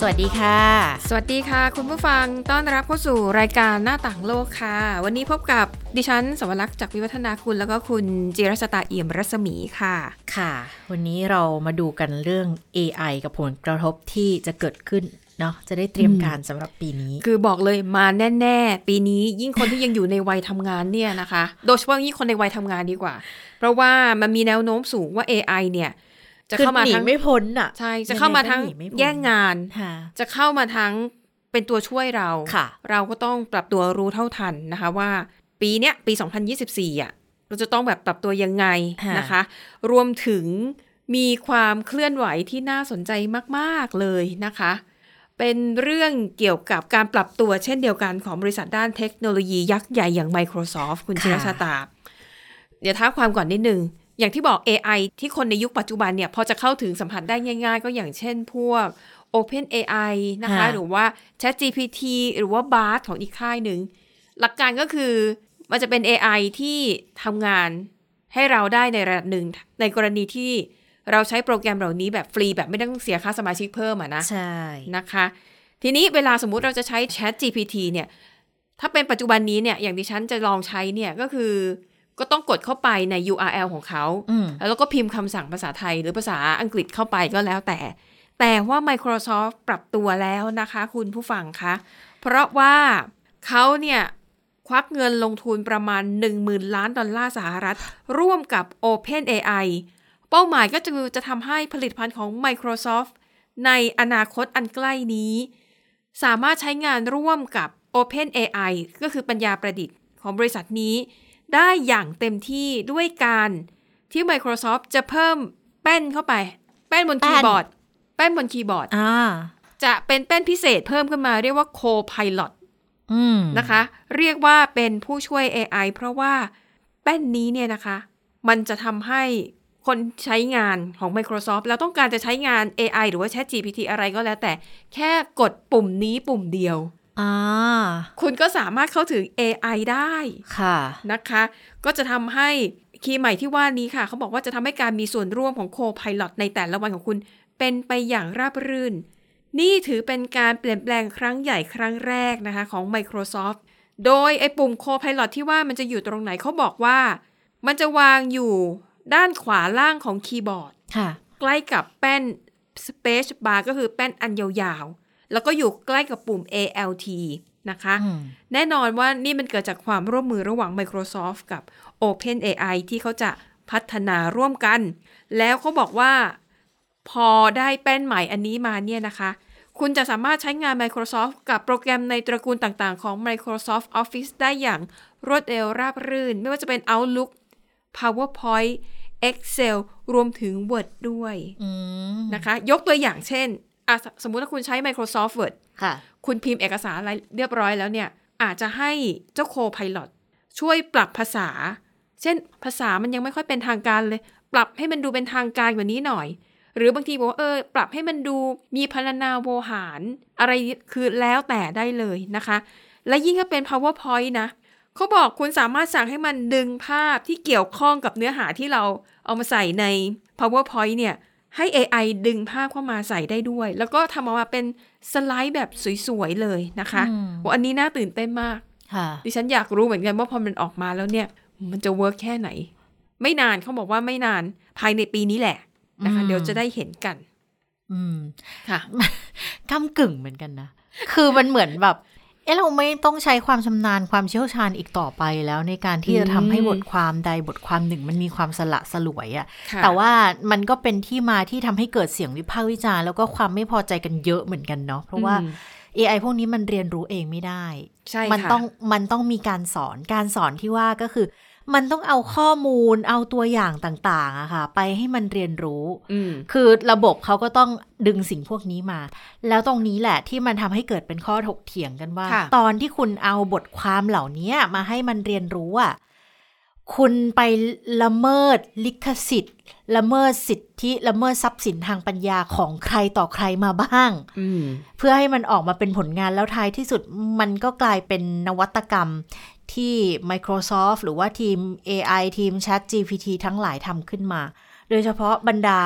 สวัสดีค่ะ สวัสดีค่ะ คุณผู้ฟังต้อนรับเข้าสู่รายการหน้าต่างโลกค่ะ วันนี้พบกับดิฉันสวรักษ์จากวิวัฒนาคุณ แล้วก็คุณจิรชตาเอี่ยมรัศมีค่ะ ค่ะ วันนี้เรามาดูกันเรื่อง AI กับผลกระทบที่จะเกิดขึ้นเนาะจะได้เตรียมการสำหรับปีนี้ คือบอกเลยมาแน่ ๆ ปีนี้ยิ่งคนที่ยังอยู่ในวัยทำงานเนี่ยนะคะ โดยเฉพาะยิ่งคนในวัยทำงานดีกว่า เพราะว่ามันมีแนวโน้มสูงว่า AI เนี่ย จะเข้ามาคือหนีทั้งไม่พ้นอะใช่จะเข้ามาทั้งยังไงก็หนีไม่พ้นแย่งงานค่ะจะเข้ามาทั้งเป็นตัวช่วยเราค่ะเราก็ต้องปรับตัวรู้เท่าทันนะคะว่า ปีเนี้ยปี 2024อะเราจะต้องแบบปรับตัวยังไงค่ะนะคะ รวมถึงมีความเคลื่อนไหวที่น่าสนใจมาก ๆ เลยนะคะ เป็นเรื่องเกี่ยวกับการปรับตัวเช่นเดียวกันของบริษัทด้านเทคโนโลยียักษ์ใหญ่อย่าง Microsoft คุณค่ะชิรชาตา เดี๋ยวท้าความก่อนนิดนึง อย่างที่บอก AI ที่คนในยุคปัจจุบันเนี่ย พอจะเข้าถึงสัมผัสได้ง่าย ๆ ก็อย่างเช่นพวก Open AI นะคะค่ะหรือว่า ChatGPT หรือว่า Bard ของอีกค่ายหนึ่ง หลักการก็คือมันจะเป็น AI ที่ทำงานให้เราได้ในระดับหนึ่ง ในกรณีที่เราใช้โปรแกรมเหล่านี้แบบฟรีแบบไม่ต้องเสียค่าสมาชิกเพิ่มอะนะ ใช่นะคะ ทีนี้เวลาสมมุติเราจะใช้ Chat GPT เนี่ย ถ้าเป็นปัจจุบันนี้เนี่ย อย่างดิฉันจะลองใช้เนี่ยก็คือ ก็ต้องกดเข้าไปใน URL ของเขาอืมแล้วก็พิมพ์คำสั่งภาษาไทยหรือภาษาอังกฤษเข้าไปก็แล้วแต่ แต่ว่า Microsoft ปรับตัวแล้วนะคะ คุณผู้ฟังคะ เพราะว่าเขาเนี่ยควักเงินลงทุนประมาณ 10,000 ล้านดอลลาร์สหรัฐ ร่วมกับ Open AI เป้าหมายก็จะจะทำให้ผลิตภัณฑ์ของ Microsoft ในอนาคตอันใกล้นี้ สามารถใช้งานร่วมกับ Open AI ก็คือปัญญาประดิษฐ์ของบริษัทนี้ ได้อย่างเต็มที่ด้วยการที่ Microsoft จะเพิ่มแป้นเข้าไป แป้นบนแป้นคีย์บอร์ด แป้นบนคีย์บอร์ดอ่าจะเป็นแป้นพิเศษเพิ่มขึ้นมาเรียกว่า Co-Pilot อืมนะคะ เรียกว่าเป็นผู้ช่วย AI เพราะว่าแป้นนี้เนี่ยนะคะ มันจะทำให้คนใช้งานของ Microsoft แล้วต้องการจะใช้งาน AI หรือว่า ChatGPT อะไรก็แล้วแต่ แค่กดปุ่มนี้ปุ่มเดียวอ่า คุณก็สามารถเข้าถึง AI ได้ค่ะนะคะ ก็จะทำให้คีย์ใหม่ที่ว่านี้ค่ะ เขาบอกว่าจะทำให้การมีส่วนร่วมของ Co-Pilot ในแต่ละวันของคุณ เป็นไปอย่างราบรื่น นี่ถือเป็นการเปลี่ยนแปลงครั้งใหญ่ครั้งแรกนะคะ ของ Microsoft โดยไอ้ปุ่ม Co-Pilot ที่ว่ามันจะอยู่ตรงไหนเขาบอกว่า มันจะวางอยู่ด้านขวาล่างของคีย์บอร์ด ค่ะ ใกล้กับแป้น Space Bar ก็คือแป้นอันยาวๆ แล้วก็อยู่ใกล้กับปุ่ม ALT นะคะอืมแน่นอนว่านี่มันเกิดจากความร่วมมือระหว่าง Microsoft กับ OpenAI ที่เขาจะพัฒนาร่วมกัน แล้วเขาบอกว่าพอได้แป้นใหม่อันนี้มาเนี่ยนะคะ คุณจะสามารถใช้งาน Microsoft กับโปรแกรมในตระกูลต่างๆ ของ Microsoft Office ได้อย่างรวดเร็วราบรื่น ไม่ว่าจะเป็น Outlook PowerPoint Excel รวมถึง Word ด้วยอืมนะคะ ยกตัวอย่างเช่น อะสสมมุติว่าคุณใช้ Microsoft Word ค่ะ คุณพิมพ์เอกสารอะไรเรียบร้อยแล้วเนี่ย อาจจะให้เจ้าโคไพลอตช่วยปรับภาษา เช่นภาษามันยังไม่ค่อยเป็นทางการเลย ปรับให้มันดูเป็นทางการกว่านี้หน่อย หรือบางทีบอกว่าเออ ปรับให้มันดูมีพรรณนาโวหาร อะไรคือแล้วแต่ได้เลยนะคะ และยิ่งถ้าเป็น powerpoint นะเขาบอกคุณสามารถสั่งให้มันดึงภาพที่เกี่ยวข้องกับเนื้อหาที่เราเอามาใส่ใน powerpoint เนี่ย ให้ AI ดึงภาพเข้ามาใส่ได้ด้วย แล้วก็ทำออกมาเป็นสไลด์แบบสวยๆเลยนะคะอืมโอ้อันนี้น่าตื่นเต้นมากค่ะดิฉันอยากรู้เหมือนกันว่าพอมันออกมาแล้วเนี่ย มันจะเวิร์กแค่ไหน ไม่นานเขาบอกว่าไม่นานภายในปีนี้แหละนะคะอืมเดี๋ยวจะได้เห็นกัน อืมค่ะก้ากึ่งเหมือนกันนะ คือมันเหมือนแบบ เอะเราไม่ต้องใช้ความชำนาญความเชี่ยวชาญอีกต่อไปแล้วในการที่จะทำให้อืมบทความใดบทความหนึ่งมันมีความสละสลวยอะค่ะแต่ว่ามันก็เป็นที่มาที่ทำให้เกิดเสียงวิพากษ์วิจารณ์แล้วก็ความไม่พอใจกันเยอะเหมือนกันเนาะเพราะว่าอืม AI พวกนี้มันเรียนรู้เองไม่ได้ใช่มันค่ะต้องมันต้องมีการสอน การสอนที่ว่าก็คือ มันต้องเอาข้อมูลเอาตัวอย่างต่างๆอะค่ะ ไปให้มันเรียนรู้อืมคือระบบเขาก็ต้องดึงสิ่งพวกนี้มา แล้วตรงนี้แหละที่มันทำให้เกิดเป็นข้อถกเถียงกันว่าค่ะตอนที่คุณเอาบทความเหล่านี้มาให้มันเรียนรู้อะคุณไปละเมิดลิขสิทธิ์ ละเมิดสิทธิละเมิดทรัพย์สินทางปัญญาของใครต่อใครมาบ้างอืมเพื่อให้มันออกมาเป็นผลงานแล้วท้ายที่สุดมันก็กลายเป็นนวัตกรรม ที่ Microsoft หรือว่าทีม AI ทีม Chat GPT ทั้งหลายทำขึ้นมา โดยเฉพาะบรรดา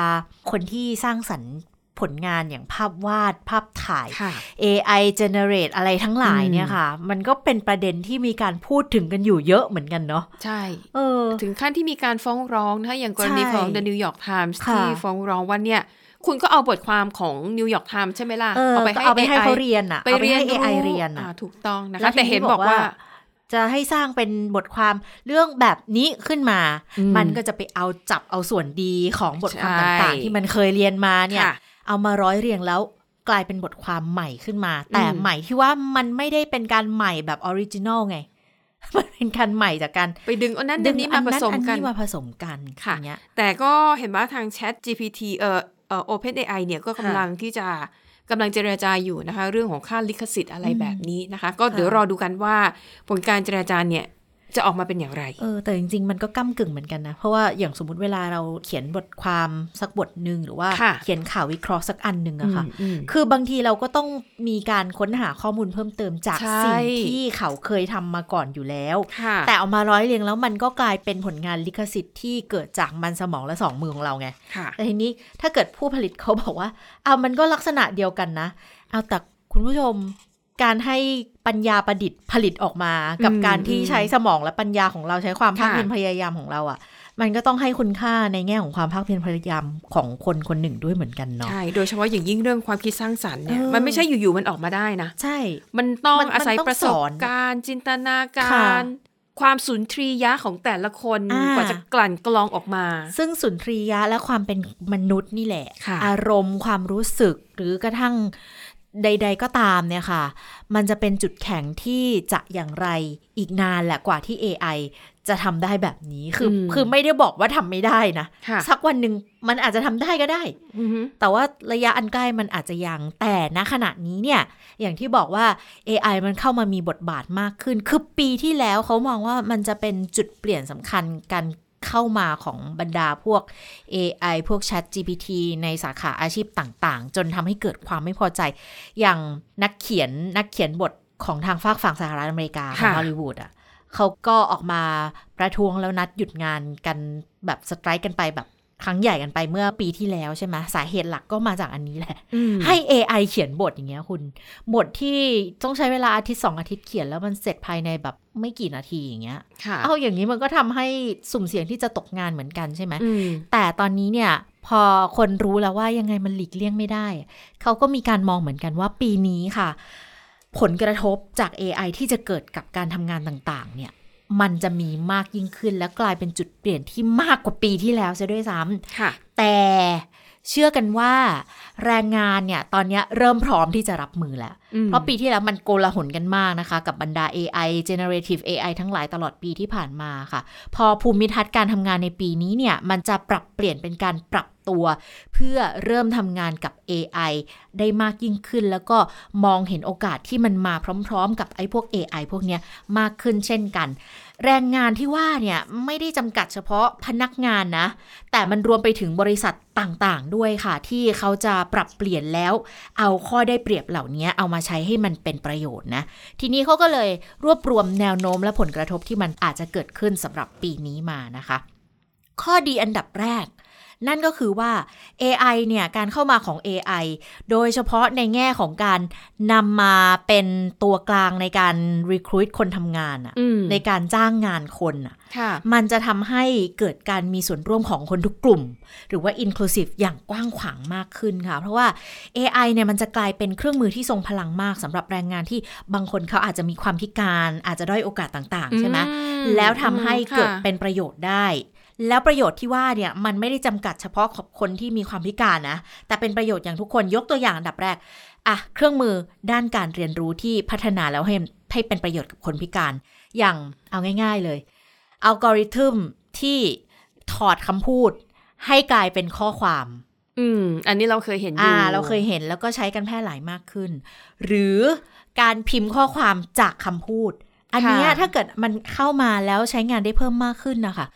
คนที่สร้างสรรค์ผลงานอย่างภาพวาดภาพถ่ายค่ะ AI generate อะไรทั้งหลายอืมเนี่ยค่ะ มันก็เป็นประเด็นที่มีการพูดถึงกันอยู่เยอะเหมือนกันเนาะใช่เออถึงขั้นที่มีการฟ้องร้องนะคะอย่างกรณีใช่ของ The New York Times ค่ะที่ฟ้องร้องว่าเนี่ยคุณก็เอาบทความของ New York Times ใช่ไหมล่ะ เออไปก็ให้เอาไปให้ AI เขาเรียนอะไปเอาไปเรียนให้ AI รู้เรียนอะอ่าถูกต้องนะแล้คะวแต่ทีเห็นบอกว่า จะให้สร้างเป็นบทความเรื่องแบบนี้ขึ้นมาอืมมันก็จะไปเอาจับเอาส่วนดีของบทความใช่ต่างๆ ที่มันเคยเรียนมาเนี่ยค่ะเอามาร้อยเรียงแล้วกลายเป็นบทความใหม่ขึ้นมา แต่อืมใหม่ที่ว่ามันไม่ได้เป็นการใหม่แบบ original ไงมันเป็นการใหม่จากการไปดึงอันนั้นดึงนี้มาผสมอักันนี้มาผสมกันค่ะอย่างเงี้ยแต่ก็เห็นว่าทาง Chat GPT เอ่อเอ่อ Open AI เนี่ยก็กำลังที่จะ กำลังเจรจาอยู่นะคะ เรื่องของค่าลิขสิทธิ์อะไรอืมแบบนี้นะคะ ก็เดี๋ยวค่ะรอดูกันว่าผลการเจรจาเนี่ย จะออกมาเป็นอย่างไรเออแต่จริงๆ มันก็ก้ากึ่งเหมือนกันนะ เพราะว่าอย่างสมมติเวลาเราเขียนบทความสักบทหนึ่งหรือว่าค่ะเขียนข่าววิเคราะห์สักอันหนึ่งอะค่ะอืมอืมคือบางทีเราก็ต้องมีการค้นหาข้อมูลเพิ่มเติมจากใช่สิ่งที่เขาเคยทำมาก่อนอยู่แล้วค่ะแต่เอามาร้อยเรียงแล้วมันก็กลายเป็นผลงานลิขสิทธิ์ที่เกิดจากมันสมองและสองมือของเราไงค่ะแต่ทีนี้ถ้าเกิดผู้ผลิตเขาบอกว่าเอามันก็ลักษณะเดียวกันนะ เอาแต่คุณผู้ชม การให้ปัญญาประดิษฐ์ผลิตออกมา กับอืมการที่อืมใช้สมองและปัญญาของเราใช้ความภาคค่ะเพียรพยายามของเราอะ่ะมันก็ต้องให้คุณค่าในแง่ของความภาคเพียรพยายามของคนคนหนึ่งด้วยเหมือนกันเนาะใช่โดยเฉพาะอย่างยิ่งเรื่องความคิดสร้างสรรค์เนี่ยเออมันไม่ใช่อยู่ๆมันออกมาได้นะ ใช่ มันต้องมันอาศัยมันต้องประสสบอนการณ์จินตนากาค่ะรความสุนทรียะของแต่ละคนอ่ากว่าจะกลั่นกรองออกมา ซึ่งสุนทรียะและความเป็นมนุษย์นี่แหละค่ะอารมณ์ความรู้สึกหรือกระทั่ง ใด ๆ ก็ตามเนี่ยค่ะ มันจะเป็นจุดแข็งที่จะอย่างไรอีกนานแหละกว่าที่ AI จะทำได้แบบนี้คืออมคือไม่ได้บอกว่าทำไม่ได้นะค่ะสักวันหนึ่งมันอาจจะทำได้ก็ได้อือฮึแต่ว่าระยะอันใกล้มันอาจจะยัง แต่ณขณะนี้เนี่ย อย่างที่บอกว่า AI มันเข้ามามีบทบาทมากขึ้น คือปีที่แล้วเขามองว่ามันจะเป็นจุดเปลี่ยนสำคัญการ เข้ามาของบรรดาพวก AI พวก Chat GPT ในสาขาอาชีพต่างๆ จนทำให้เกิดความไม่พอใจ อย่างนักเขียนนักเขียนบทของทางฝากฝั่งสหรัฐอเมริกาของค่ะฮอลลีวูดอะเขาก็ออกมาประท้วงแล้วนัดหยุดงานกันแบบสไตรค์กันไปแบบ ครั้งใหญ่กันไปเมื่อปีที่แล้วใช่ไหมสาเหตุหลักก็มาจากอันนี้แหละอืมให้ AI เขียนบทอย่างเงี้ยคุณ บทที่ต้องใช้เวลาอาทิตย์สองอาทิตย์เขียนแล้วมันเสร็จภายในแบบไม่กี่นาทีอย่างเงี้ยค่ะเอาอย่างนี้มันก็ทำให้สุ่มเสี่ยงที่จะตกงานเหมือนกันใช่ไหมอืมแต่ตอนนี้เนี่ยพอคนรู้แล้วว่ายังไงมันหลีกเลี่ยงไม่ได้ เขาก็มีการมองเหมือนกันว่าปีนี้ค่ะ ผลกระทบจาก AI ที่จะเกิดกับการทำงานต่าง ๆ เนี่ย มันจะมีมากยิ่งขึ้น และกลายเป็นจุดเปลี่ยนที่มากกว่าปีที่แล้วซะด้วยซ้ำค่ะแต่เชื่อกันว่าแรงงานเนี่ย ตอนเนี้ยเริ่มพร้อมที่จะรับมือแล้วอืมเพราะปีที่แล้วมันโกลาหลกันมากนะคะ กับบรรดา AI generative AI ทั้งหลายตลอดปีที่ผ่านมาค่ะ พอภูมิทัศน์การทำงานในปีนี้เนี่ย มันจะปรับเปลี่ยนเป็นการปรับ ตัว เพื่อเริ่มทำงานกับ AI ได้มากยิ่งขึ้น แล้วก็มองเห็นโอกาสที่มันมาพร้อมๆ กับไอ้พวก AI พวกเนี้ยมากขึ้นเช่นกัน แรงงานที่ว่าเนี่ยไม่ได้จำกัดเฉพาะพนักงานนะ แต่มันรวมไปถึงบริษัทต่างๆ ด้วยค่ะ ที่เขาจะปรับเปลี่ยนแล้ว เอาข้อได้เปรียบเหล่านี้เอามาใช้ให้มันเป็นประโยชน์นะ ทีนี้เขาก็เลยรวบรวมแนวโน้มและผลกระทบที่มันอาจจะเกิดขึ้นสำหรับปีนี้มานะคะ ข้อดีอันดับแรก นั่นก็คือว่า AI เนี่ยการเข้ามาของ AI โดยเฉพาะในแง่ของการนำมาเป็นตัวกลางในการ recruit คนทำงานอะอืมในการจ้างงานคนอะค่ะมันจะทำให้เกิดการมีส่วนร่วมของคนทุกกลุ่ม หรือว่า inclusive อย่างกว้างขวางมากขึ้นค่ะ เพราะว่า AI เนี่ยมันจะกลายเป็นเครื่องมือที่ทรงพลังมากสำหรับแรงงานที่บางคนเขาอาจจะมีความพิการ อาจจะด้อยโอกาสต่าง ๆ ใช่ไหมอืมแล้วทำให้อืมค่ะเกิดเป็นประโยชน์ได้ แล้วประโยชน์ที่ว่าเนี่ยมันไม่ได้จำกัดเฉพาะของคนที่มีความพิการนะ แต่เป็นประโยชน์อย่างทุกคนยกตัวอย่างอันดับแรกอะเครื่องมือด้านการเรียนรู้ที่พัฒนาแล้วให้ให้เป็นประโยชน์กับคนพิการ อย่างเอาง่าย ๆเลยอัลกอริทึมที่ถอดคำพูด ให้กลายเป็นข้อความ อืม อันนี้เราเคยเห็นอยู่อ่า เราเคยเห็นแล้วก็ใช้กันแพร่หลายมากขึ้น หรือการพิมพ์ข้อความจากคำพูด อันเนี้ยค่ะถ้าเกิดมันเข้ามาแล้วใช้งานได้เพิ่มมากขึ้นนะคะ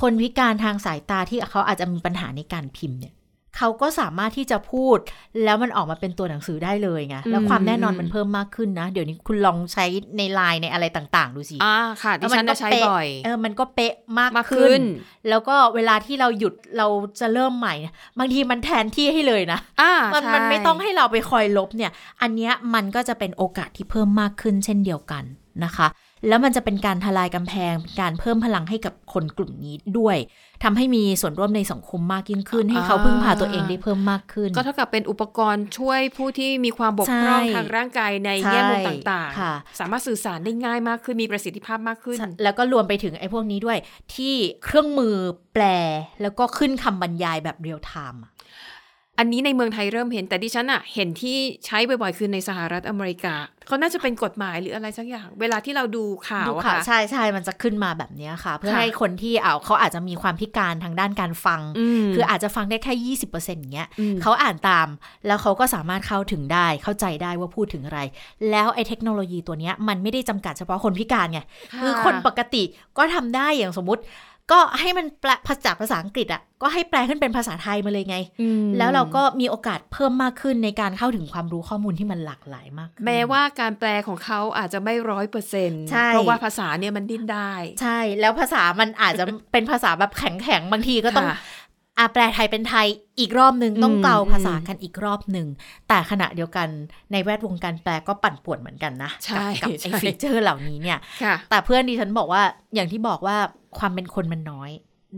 คนพิการทางสายตาที่เขาอาจจะมีปัญหาในการพิมพ์เนี่ยเขาก็สามารถที่จะพูดแล้วมันออกมาเป็นตัวหนังสือได้เลยไงแล้วความแน่นอนมันเพิ่มมากขึ้นนะ เดี๋ยวนี้คุณลองใช้ในไลน์ในอะไรต่าง ๆ ดูสิอ่าค่ะดิฉันจะใช้เป๊ะบ่อยเออมันก็เป๊ะมากมากขึ้ขึ้นนแล้วก็เวลาที่เราหยุดเราจะเริ่มใหม่เนี่ยบางทีมันแทนที่ให้เลยนะอ่ามันใช่มันไม่ต้องให้เราไปคอยลบเนี่ย อันเนี้ยมันก็จะเป็นโอกาสที่เพิ่มมากขึ้นเช่นเดียวกันนะคะ แล้วมันจะเป็นการทลายกำแพงเป็นการเพิ่มพลังให้กับคนกลุ่มนี้ด้วยทำให้มีส่วนร่วมในสังคมมากยิ่งขึ้น ให้เขาพึ่งพาตัวเองได้เพิ่มมากขึ้น ก็เท่ากับเป็นอุปกรณ์ช่วยผู้ที่มีความบกพร่องใช่ทางร่างกายในใช่แง่มุมต่างค่ะๆสามารถสื่อสารได้ง่ายมากขึ้นมีประสิทธิภาพมากขึ้น แล้วก็รวมไปถึงไอ้พวกนี้ด้วยที่เครื่องมือแปลแล้วก็ขึ้นคำบรรยายแบบเรียลไทม์ อะอันนี้ในเมืองไทยเริ่มเห็นแต่ดิฉันอะเห็นที่ใช้บ่อยๆ คือในสหรัฐอเมริกา เขาน่าจะเป็นกฎหมายหรืออะไรสักอย่าง เวลาที่เราดูข่าวดูอะข่าวค่ะใช่ใช่มันจะขึ้นมาแบบเนี้ยค่ะ เพื่อค่ะให้คนที่เอาเขาอาจจะมีความพิการทางด้านการฟังมคืออาจจะฟังได้แค่ยี่สิบเปอร์เซ็นต์เงี้ยอืมเขาอ่านตาม แล้วเขาก็สามารถเข้าถึงได้เข้าใจได้ว่าพูดถึงอะไร แล้วไอ้เทคโนโลยีตัวเนี้ยมันไม่ได้จำกัดเฉพาะคนพิการไงคือคนปกติก็ทำได้อย่างสมมติ ก็ให้มันแปลภาษาภาษาอังกฤษอะก็ให้แปลขึ้นเป็นภาษาไทยมาเลยไงอืมแล้วเราก็มีโอกาสเพิ่มมากขึ้นในการเข้าถึงความรู้ข้อมูลที่มันหลากหลายมากขึ้นแม้ว่าการแปลของเขาอาจจะไม่ร้อยเปอร์เซ็นต์ใช่เพราะว่าภาษาเนี่ยมันดิ้นได้ ใช่แล้วภาษามันอาจจะเป็นภาษาแบบแข็งๆบางทีก็ต้องค่ะอาแปลไทยเป็นไทยอีกรอบหนึ่งต้องอืมเกลาภาษากันอีกรอบหนึ่ง แต่ขณะเดียวกันในแวดวงการแปลก็ปั่นป่วนเหมือนกันนะใช่กับกับไอใช่ฟีเจอร์เหล่านี้เนี่ยค่ะแต่เพื่อนดิฉันบอกว่าอย่างที่บอกว่า ความเป็นคนมันน้อย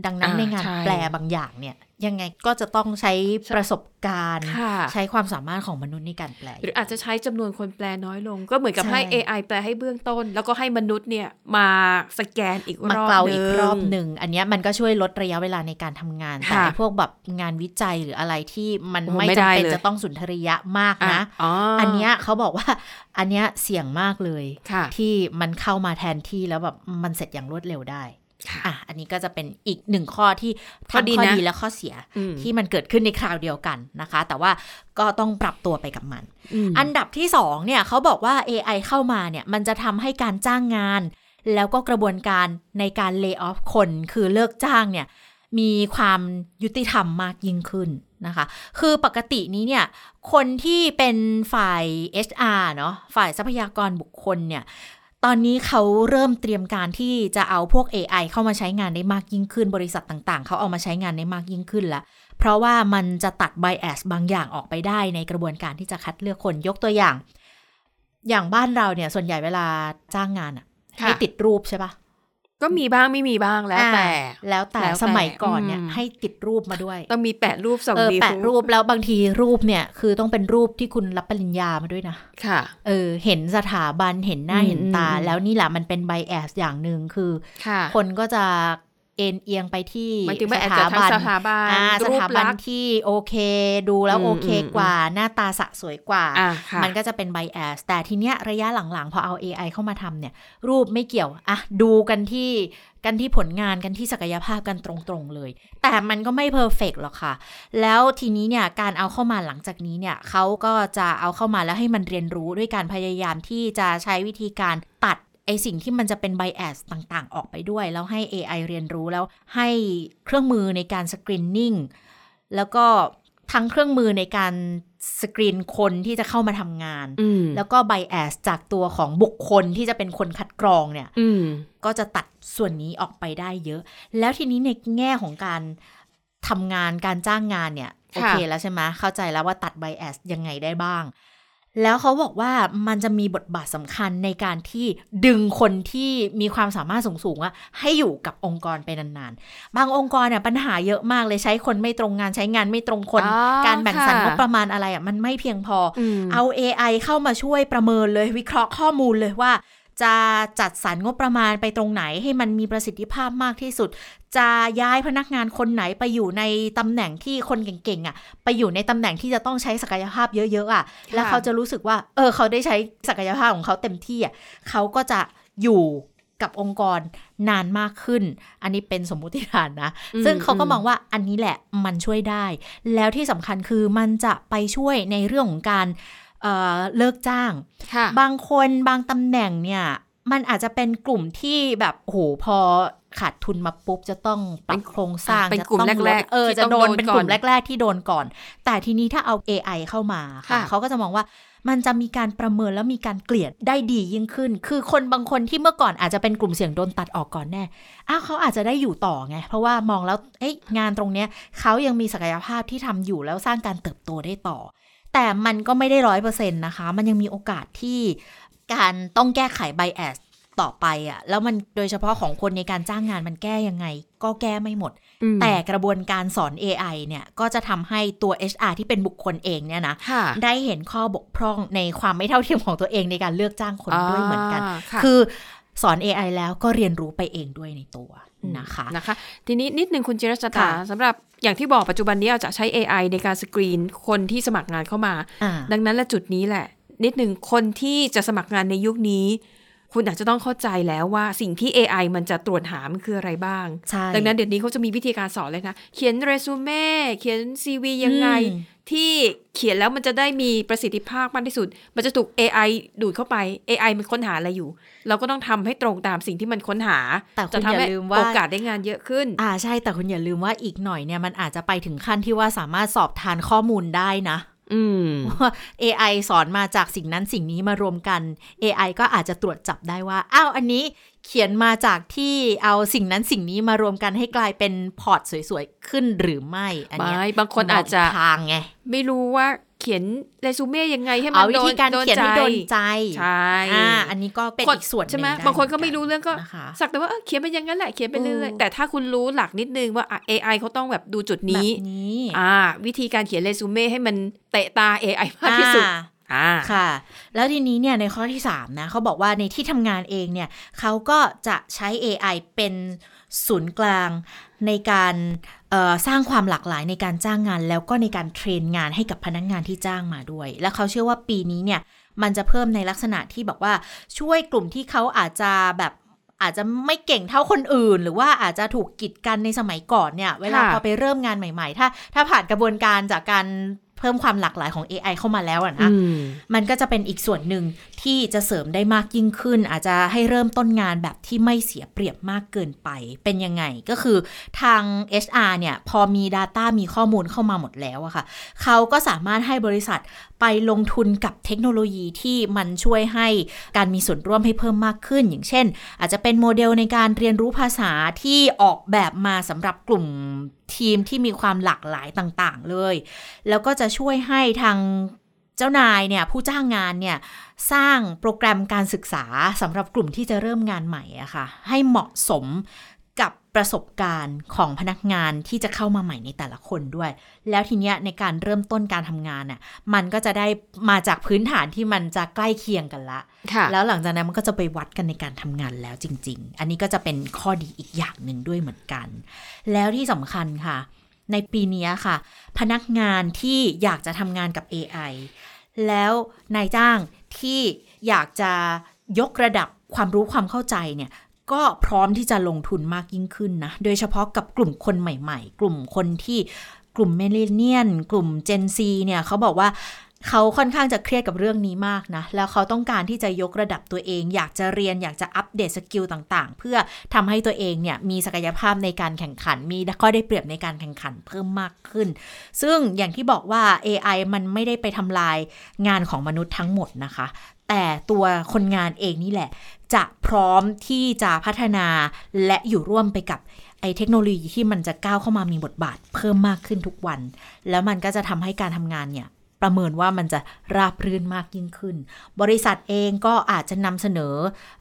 ดังนั้นอ่าในงานใช่แปลบางอย่างเนี่ย ยังไงก็จะต้องใช้ประสบการณ์ค่ะใช้ความสามารถของมนุษย์ในการแปล หรืออาจจะใช้จำนวนคนแปลน้อยลง ก็เหมือนกับใช่ให้ AI แปลให้เบื้องต้น แล้วก็ให้มนุษย์เนี่ยมาสแกนอีกมารอบเกลาหนึ่อีงกรอบหนึ่ง อันเนี้ยมันก็ช่วยลดระยะเวลาในการทำงาน แต่ค่ะไอ้พวกแบบงานวิจัยหรืออะไรที่มันโอ้โหไม่ไม่ได้จำเป็นเลยจะต้องสุนทรียะมากอะนะอ๋ออัอันเนี้ยเขาบอกว่าอันเนี้ยเสี่ยงมากเลยค่ะที่มันเข้ามาแทนที่แล้วแบบมันเสร็จอย่างรวดเร็วได้ค่ะ อะอันนี้ก็จะเป็นอีกหนึ่งข้อที่ข้อทั้งดีข้อนะดีและข้อเสียอืมที่มันเกิดขึ้นในคราวเดียวกันนะคะ แต่ว่าก็ต้องปรับตัวไปกับมันมอันดับที่สองเนี่ยเขาบอกว่า AI เข้ามาเนี่ยมันจะทำให้การจ้างงาน แล้วก็กระบวนการในการเลิกออฟคนคือเลิกจ้างเนี่ยมีความยุติธรรมมากยิ่งขึ้นนะคะ คือปกตินี้เนี่ย คนที่เป็นฝ่าย HR เนาะ ฝ่ายทรัพยากรบุคคลเนี่ย ตอนนี้เขาเริ่มเตรียมการที่จะเอาพวก AI เข้ามาใช้งานได้มากยิ่งขึ้น บริษัทต่างๆ เขาเอามาใช้งานได้มากยิ่งขึ้นละเพราะว่ามันจะตัด bias บางอย่างออกไปได้ในกระบวนการที่จะคัดเลือกคนยกตัวอย่าง อย่างบ้านเราเนี่ยส่วนใหญ่เวลาจ้างงานอะค่ะให้ติดรูปใช่ปะ ก็มีบ้างไม่มีบ้างแล้วแต่อ่าแล้วแต่ แล้วแต่สมัยก่อนเนี่ยอืมให้ติดรูปมาด้วยต้องมีแปะรูปสองเออนิ้วแปะรูปแล้วบางทีรูปเนี่ย คือต้องเป็นรูปที่คุณรับปริญญามาด้วยนะค่ะ เออ เห็นสถาบันเห็นหน้าอืมเห็นตาอืมแล้วนี่แหละมันเป็น bias อย่างหนึ่งคือค่ะคนก็จะ เอ็นเอียงไปที่หมายถึงสว่าแอบถาจะทั้บังนสถาบันอ่าสรูปถาบันลักษณ์ที่โอเค ดูแล้วอืมโอเคอืมกว่า หน้าตาสะสวยกว่าอะค่ะมันก็จะเป็น bias แต่ทีเนี้ยระยะหลังๆ พอเอา AI เข้ามาทำเนี่ย รูปไม่เกี่ยวอะดูกันที่กันที่ผลงานกันที่ศักยภาพกันตรงๆเลย แต่มันก็ไม่ perfect หรอกค่ะ แล้วทีนี้เนี่ยการเอาเข้ามาหลังจากนี้เนี่ยเขาก็จะเอาเข้ามาแล้วให้มันเรียนรู้ด้วยการพยายามที่จะใช้วิธีการตัด ไอสิ่งที่มันจะเป็นไบแอสต่างๆ ออกไปด้วย แล้วให้ AI เรียนรู้แล้วให้เครื่องมือในการสกรีนนิ่งแล้วก็ทั้งเครื่องมือในการสกรีนคนที่จะเข้ามาทำงานอืมแล้วก็ไบแอสจากตัวของบุคคลที่จะเป็นคนคัดกรองเนี่ยอืมก็จะตัดส่วนนี้ออกไปได้เยอะ แล้วทีนี้ในแง่ของการทำงานการจ้างงานเนี่ย โอเคแล้วใช่ไหมเข้าใจแล้วว่าตัดไบแอสยังไงได้บ้าง แล้วเขาบอกว่ามันจะมีบทบาทสำคัญในการที่ดึงคนที่มีความสามารถสูงๆอะให้อยู่กับองค์กรไปนานๆ บางองค์กรเนี่ยปัญหาเยอะมากเลยใช้คนไม่ตรงงานใช้งานไม่ตรงคนอ๋อการแบ่งสรรค่ะงบประมาณอะไรอะมันไม่เพียงพออืมเอา AI เข้ามาช่วยประเมินเลยวิเคราะห์ข้อมูลเลยว่าจะจัดสรรงบประมาณไปตรงไหนให้มันมีประสิทธิภาพมากที่สุด จะย้ายพนักงานคนไหนไปอยู่ในตำแหน่งที่คนเก่งๆอะ ไปอยู่ในตำแหน่งที่จะต้องใช้ศักยภาพเยอะๆอะ แล้วเขาจะรู้สึกว่า เออ เขาได้ใช้ศักยภาพของเขาเต็มที่อะเขาก็จะอยู่กับองค์กรนานมากขึ้น อันนี้เป็นสมมุติฐานนะอืมซึ่งเขาก็อืมมองว่าอันนี้แหละมันช่วยได้ แล้วที่สำคัญคือมันจะไปช่วยในเรื่องของการเอ่อเลิกจ้างค่ะบางคนบางตำแหน่งเนี่ย มันอาจจะเป็นกลุ่มที่แบบโอ้โหพอ ขาดทุนมาปุ๊บจะต้องปรับโครงสร้างเป็นจะกลุ่มต้องแรกๆเออที่จะต้องโดนโดนเป็นก่อนกลุ่มแรก ๆ ที่โดนก่อน แต่ทีนี้ถ้าเอา AI เข้ามาค่ะค่ะเขาก็จะมองว่ามันจะมีการประเมินแล้วมีการเกลียดได้ดียิ่งขึ้น คือคนบางคนที่เมื่อก่อนอาจจะเป็นกลุ่มเสี่ยงโดนตัดออกก่อนแน่ อ้าวเขาอาจจะได้อยู่ต่อไง เพราะว่ามองแล้วเอ้ยงานตรงเนี้ยเขายังมีศักยภาพที่ทำอยู่แล้วสร้างการเติบโตได้ต่อ แต่มันก็ไม่ได้ร้อยเปอร์เซ็นต์นะคะ มันยังมีโอกาสที่การต้องแก้ไขไบแอส ต่อไปอะ่ะ แล้วมันโดยเฉพาะของคนในการจ้างงานมันแก้ยังไง ก็แก้ไม่หมดอืมแต่กระบวนการสอน AI เนี่ย ก็จะทำให้ตัว HR ที่เป็นบุคคลเองเนี่ยนะค่ะได้เห็นข้อบกพร่องในความไม่เท่าเทียมของตัวเองในการเลือกจ้างคนด้วยเหมือนกันอ่าค่ะคือสอน AI แล้วก็เรียนรู้ไปเองด้วยในตัวนะคะนะคะ ทีนี้นิดนึงคุณจิรชตาค่ะสำหรับอย่างที่บอกปัจจุบันนี้เราจะใช้ AI ในการสกรีนคนที่สมัครงานเข้ามาอ่าดังนั้นและจุดนี้แหละ นิดหนึ่งคนที่จะสมัครงานในยุคนี้ คุณอาจจะต้องเข้าใจแล้วว่าสิ่งที่ AI มันจะตรวจหามันคืออะไรบ้างใช่ดังนั้นเดี๋ยวนี้เขาจะมีวิธีการสอนเลยนะ เขียนเรซูเม่เขียน CV ยังไงอืมที่เขียนแล้วมันจะได้มีประสิทธิภาพมากที่สุด มันจะถูก AI ดูดเข้าไป AI มันค้นหาอะไรอยู่ เราก็ต้องทำให้ตรงตามสิ่งที่มันค้นหา แต่คุณจะทำให้อย่าลืมว่าโอกาสได้งานเยอะขึ้น อ่าใช่แต่คุณอย่าลืมว่าอีกหน่อยเนี่ยมันอาจจะไปถึงขั้นที่ว่าสามารถสอบทานข้อมูลได้นะ อืมว่า AI สอนมาจากสิ่งนั้นสิ่งนี้มารวมกัน AI ก็อาจจะตรวจจับได้ว่า อ้าว อันนี้เขียนมาจากที่เอาสิ่งนั้นสิ่งนี้มารวมกันให้กลายเป็นพอร์ตสวยๆ ขึ้นหรือไม่ อันเนี้ยไม่บางคนอาจจะมงทางไง ไม่รู้ว่าเขียนเรซูเม่ยังไงให้มัเอานวิโดธีนการเขียนให้โดนใจใช่อ่าอันนี้ก็เป็นคนอีกส่วนนึ่ใช่ไหมด้บางคนก็เหไม่อรู้เรื่องก็นะคะสักแต่ว่าเออเขียนไปอย่างนั้นแหละเขียนไปเรื่อยอืมๆแต่ถ้าคุณรู้หลักนิดนึงว่าอะ AI เขาต้องแบบดูจุดแบบนี้นี้อ่า วิธีการเขียนเรซูเม่ให้มันเตะตา AI มากที่สุดอ่าอ่าค่ะ แล้วทีนี้เนี่ยในข้อที่ 3 นะเขาบอกว่าในที่ทำงานเองเนี่ยเขาก็จะใช้ AI เป็นศูนย์กลางในการเอ่อ สร้างความหลากหลายในการจ้างงาน แล้วก็ในการเทรนงานให้กับพนักงานที่จ้างมาด้วย และเขาเชื่อว่าปีนี้เนี่ยมันจะเพิ่มในลักษณะที่บอกว่าช่วยกลุ่มที่เขาอาจจะแบบอาจจะไม่เก่งเท่าคนอื่น หรือว่าอาจจะถูกกีดกันในสมัยก่อนเนี่ย เวลาค่ะพอไปเริ่มงานใหม่ ๆ ถ้า ถ้าผ่านกระบวนการจากการ เพิ่มความหลากหลายของ AI เข้ามาแล้วอะนะอืมมันก็จะเป็นอีกส่วนหนึ่งที่จะเสริมได้มากยิ่งขึ้น อาจจะให้เริ่มต้นงานแบบที่ไม่เสียเปรียบมากเกินไป เป็นยังไง ก็คือทาง HR เนี่ย พอมี Data มีข้อมูลเข้ามาหมดแล้วอะค่ะ เขาก็สามารถให้บริษัทไปลงทุนกับเทคโนโลยีที่มันช่วยให้การมีส่วนร่วมให้เพิ่มมากขึ้น อย่างเช่น อาจจะเป็นโมเดลในการเรียนรู้ภาษาที่ออกแบบมาสำหรับกลุ่มทีมที่มีความหลากหลายต่างๆ เลย แล้วก็จะช่วยให้ทางเจ้านายเนี่ยผู้จ้างงานเนี่ยสร้างโปรแกรมการศึกษาสำหรับกลุ่มที่จะเริ่มงานใหม่อะค่ะให้เหมาะสม ประสบการณ์ของพนักงานที่จะเข้ามาใหม่ในแต่ละคนด้วย แล้วทีเนี้ยในการเริ่มต้นการทำงานน่ะมันก็จะได้มาจากพื้นฐานที่มันจะใกล้เคียงกันละค่ะแล้วหลังจากนั้นมันก็จะไปวัดกันในการทำงานแล้วจริง ๆ อันนี้ก็จะเป็นข้อดีอีกอย่างหนึ่งด้วยเหมือนกัน แล้วที่สำคัญค่ะ ในปีนี้ค่ะ พนักงานที่อยากจะทำงานกับ AI แล้วนายจ้างที่อยากจะยกระดับความรู้ความเข้าใจเนี่ย ก็พร้อมที่จะลงทุนมากยิ่งขึ้นนะ โดยเฉพาะกับกลุ่มคนใหม่ ๆ กลุ่มคนที่กลุ่ม millennial กลุ่ม Gen Z เนี่ยเขาบอกว่า เขาค่อนข้างจะเครียดกับเรื่องนี้มากนะ แล้วเขาต้องการที่จะยกระดับตัวเอง อยากจะเรียน อยากจะ update skill ต่างๆ เพื่อทำให้ตัวเองเนี่ยมีศักยภาพในการแข่งขัน มีข้อได้เปรียบในการแข่งขันเพิ่มมากขึ้น ซึ่งอย่างที่บอกว่า AI มันไม่ได้ไปทำลายงานของมนุษย์ทั้งหมดนะคะ แต่ตัวคนงานเองนี่แหละ จะพร้อมที่จะพัฒนาและอยู่ร่วมไปกับไอเทคโนโลยีที่มันจะก้าวเข้ามามีบทบาทเพิ่มมากขึ้นทุกวัน แล้วมันก็จะทำให้การทำงานเนี่ย ประเมินว่ามันจะราบรื่นมากยิ่งขึ้น บริษัทเองก็อาจจะนำเสนอ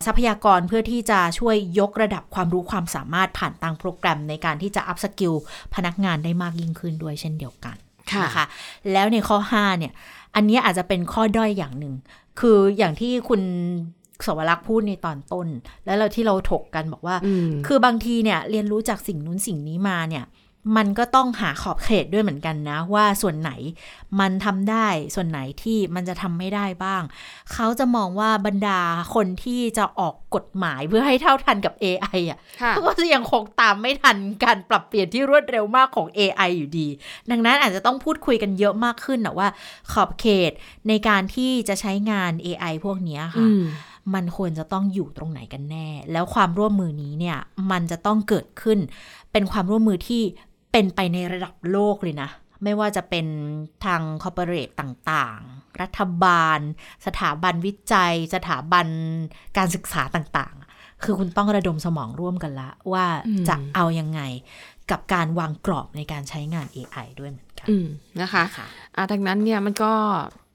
ทรัพยากรเพื่อที่จะช่วยยกระดับความรู้ความสามารถผ่านทางโปรแกรมในการที่จะ upskillพนักงานได้มากยิ่งขึ้นด้วยเช่นเดียวกันค่ะนะคะแล้วในข้อ 5 เนี่ย อันเนี้ยอาจจะเป็นข้อด้อยอย่างหนึ่ง คืออย่างที่คุณสวรักษ์พูดในตอนต้น แล้วเราที่เราถกกันบอกว่าอืมคือบางทีเนี่ยเรียนรู้จากสิ่งนู้นสิ่งนี้มาเนี่ย มันก็ต้องหาขอบเขตด้วยเหมือนกันนะ ว่าส่วนไหนมันทำได้ส่วนไหนที่มันจะทำไม่ได้บ้าง เขาจะมองว่าบรรดาคนที่จะออกกฎหมายเพื่อให้เท่าทันกับ AI อะค่ะก็จะยังคงตามไม่ทันการปรับเปลี่ยนที่รวดเร็วมากของ AI อยู่ดี ดังนั้นอาจจะต้องพูดคุยกันเยอะมากขึ้นนะว่า ขอบเขตในการที่จะใช้งาน AI พวกเนี้ยค่ะอืมมันควรจะต้องอยู่ตรงไหนกันแน่ แล้วความร่วมมือนี้เนี่ย มันจะต้องเกิดขึ้น เป็นความร่วมมือที่ เป็นไปในระดับโลกเลยนะ ไม่ว่าจะเป็นทางคอร์ปอเรทต่างๆ รัฐบาล สถาบันวิจัย สถาบันการศึกษาต่างๆ คือคุณต้องระดมสมองร่วมกันละ ว่าอืมจะเอายังไงกับการวางกรอบในการใช้งาน AI ด้วยเหมือนกันอืมนะคะค่ะอะดังนั้นเนี่ยมันก็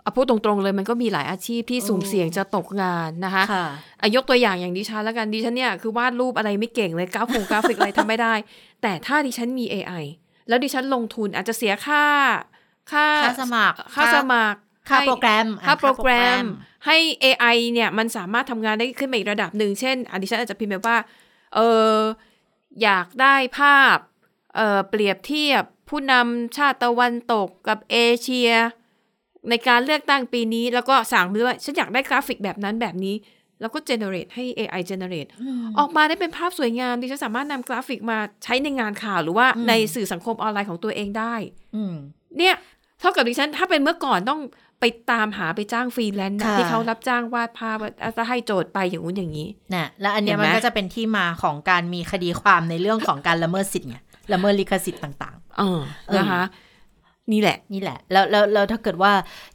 เอาพูดตรงๆเลยมันก็มีหลายอาชีพที่สุ่มเสี่ยงจะตกงานนะคะค่ะอายกตัวอย่างอย่างดิฉันแล้วกันดิฉันเนี่ยคือวาดรูปอะไรไม่เก่งเลยกราฟงกราฟิกอะไรทำไม่ได้ แต่ถ้าดิฉันมี AI แล้วดิฉันลงทุนอาจจะเสียค่า ค่าค่าสมัคร ค่าสมัครค่าให้โปรแกรมอะค่าโปรแกรม ค่าโปรแกรม ให้ AI เนี่ยมันสามารถทำงานได้ขึ้นมาอีกระดับหนึ่งเช่นอะดิฉันอาจจะพิมพ์แบบว่าเอออยากได้ภาพเออเปรียบเทียบผู้นำชาติตะวันตกกับเอเชีย ในการเลือกตั้งปีนี้ แล้วก็สั่งไปด้วยฉันอยากได้กราฟิกแบบนั้นแบบนี้ แล้วก็ generate ให้ AI generate ออกมาได้เป็นภาพสวยงามดิฉันสามารถนำกราฟิกมาใช้ในงานข่าวหรือว่าอืมในสื่อสังคมออนไลน์ของตัวเองได้อืมเนี่ยเท่ากับดิฉันถ้าเป็นเมื่อก่อนต้องไปตามหาไปจ้างฟรีแลนซ์นะค่ะที่เขารับจ้างวาดภาพว่าจะให้โจทย์ไปอย่างนู้นอย่างนี้น่ะแล้วอันเนี้ยเห็นไหมมันก็จะเป็นที่มาของการมีคดีความในเรื่องของการละเมิดสิทธิ์ไงละเมิดลิขสิทธิ์ต่างเออนะคะ นี่แหละๆนี่แหละ แล้วแล้วแล้วถ้าเกิดว่า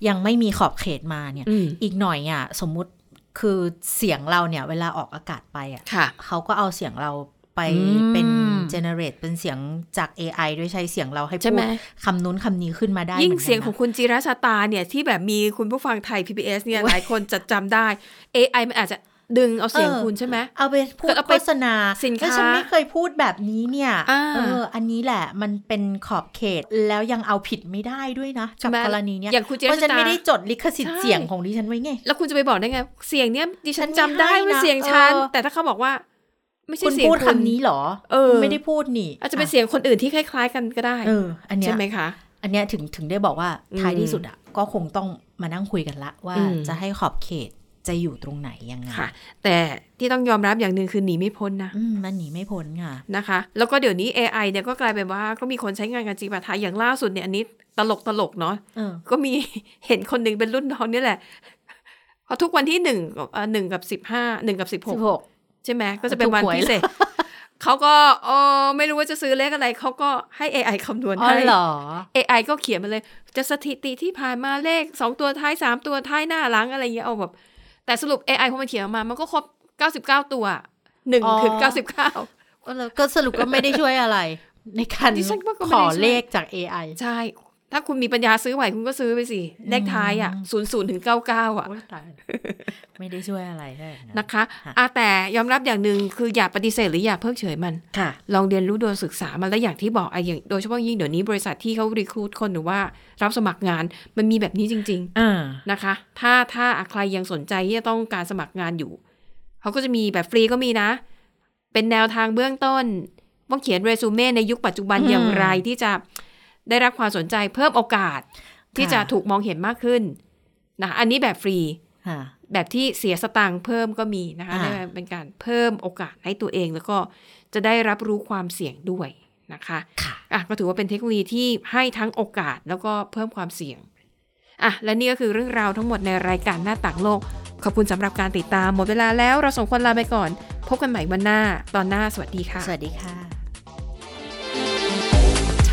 ยังไม่มีขอบเขตมาเนี่ยอืมอีกหน่อยอะสมมุติคือเสียงเราเนี่ย เวลาออกอากาศไปอะค่ะเขาก็เอาเสียงเราไปอืมเป็น generate เป็นเสียงจาก AI ด้วยใช้เสียงเราให้ใช่พูไหมดคำนู้นคำนี้ขึ้นมาได้ ยิ่งหมืนกันนะเสียงของคุณจิราชาตาเนี่ย ที่แบบมีคุณผู้ฟังไทย PBS เนี่ยหลายคนจะจำได้ AI มันอาจจะ ดึงเอาเสียงคุณใช่ไหมเอาไปพูดเอาโฆไปษณาสินค้าแล้วฉันไม่เคยพูดแบบนี้เนี่ยอ่าเอออันนี้แหละมันเป็นขอบเขตแล้วยังเอาผิดไม่ได้ด้วยนะใช่กับไหมกรณีเนี้ยอย่างคุณจิเพราราะฉัชานตาไม่ได้จดลิขสิทธิ์ใช่เสียงของดิฉันไว้ไงแล้วคุณจะไปบอกได้ไงเสียงเนี้ยดิฉันฉันจำไม่ได้ให้ว่านะเสียงฉันเออแต่ถ้าเขาบอกว่าไม่ใช่คุณเสียงพูดคุคำณนี้เหรอ เออ ไม่ได้พูดนี่ อาจจะเป็นเสียงคนอื่นที่คล้าย ๆ กันก็ได้ เออ อันเนี้ยใช่ไหมคะ อันเนี้ยถึงถึงได้บอกว่าอืมท้ายที่สุดอะก็คงต้องมานั่งคุยกันละว่าอืมจะให้ขอบเขต จะอยู่ตรงไหนยังไงค่ะ แต่ที่ต้องยอมรับอย่างหนึ่งคือหนีไม่พ้นนะอืมมันหนีไม่พ้นค่ะนะคะ แล้วก็เดี๋ยวนี้ AI เนี่ยก็กลายเป็นว่าก็มีคนใช้งานกันจริงป่ะทายอย่างล่าสุดเนี่ยอันนี้ตลกตลกๆเนาะเออก็มีเห็นคนหนึ่งเป็นรุ่นน้องนี่แหละพอทุกวันที่หนึ่งกับเอ่อหนึ่งกับสิบห้าหนึ่งกับสิบหสิกบหกใช่ไหมก็จะเป็นวันถูกหวยพิเศษเขาก็เออไม่รู้ว่าจะซื้อเลขอะไร เขาก็ให้ AI คำนวณอ๋อให้เหรอ AI ก็เขียนมาเลย จะสถิติที่ผ่านมาเลขสองตัวท้ายสามตัวท้ายหน้าหลังอะไรเงี้ยเอาแบบ แต่สรุป AI พอมันเขียนออกมา มันก็ครบเก้าสิบเก้าตัวหนึ่งอ๋อถึงเก้าสิบเก้าแล้วก็สรุปก็ไม่ได้ช่วยอะไร ในการดิฉันว่าก็ขไม่ได้อช่วยเลขจาก AI ใช่ ถ้าคุณมีปัญญาซื้อไหวคุณก็ซื้อไปสิเลขท้ายอะศูนย์ศูนย์ถึงเก้าเก้าอะโอ๊ยตายไม่ได้ช่วยอะไรได้นะนะคะค่ะอะแต่ยอมรับอย่างหนึ่งคืออย่าปฏิเสธหรืออย่าเพิกเฉยมันค่ะ ลองเรียนรู้โดยศึกษามันและอย่างที่บอกไอ้อย่างโดยเฉพาะยิ่งเดี๋ยวนี้บริษัทที่เขารีคูดคนหรือว่ารับสมัครงานมันมีแบบนี้จริงอ่าๆนะคะ ถ้าถ้าใครยังสนใจที่จะต้องการสมัครงานอยู่เขาก็จะมีแบบฟรีก็มีนะ เป็นแนวทางเบื้องต้นว่าเขียนเรซูเม่ในยุคปัจจุบันอืมอย่างไรที่จะ ได้รับความสนใจเพิ่มโอกาสที่ค่ะจะถูกมองเห็นมากขึ้นนะคะอันนี้แบบฟรีค่ะแบบที่เสียสตังค์เพิ่มก็มีนะคะอ่าได้เป็นการเพิ่มโอกาสให้ตัวเอง แล้วก็จะได้รับรู้ความเสี่ยงด้วยนะคะค่ะอะก็ถือว่าเป็นเทคโนโลยีที่ให้ทั้งโอกาสแล้วก็เพิ่มความเสี่ยงอะและนี่ก็คือเรื่องราวทั้งหมดในรายการหน้าต่างโลก ขอบคุณสำหรับการติดตามหมดเวลาแล้วเราส่งคนลาไปก่อน พบกันใหม่วันหน้าตอนหน้าสวัสดีค่ะ สวัสดีค่ะ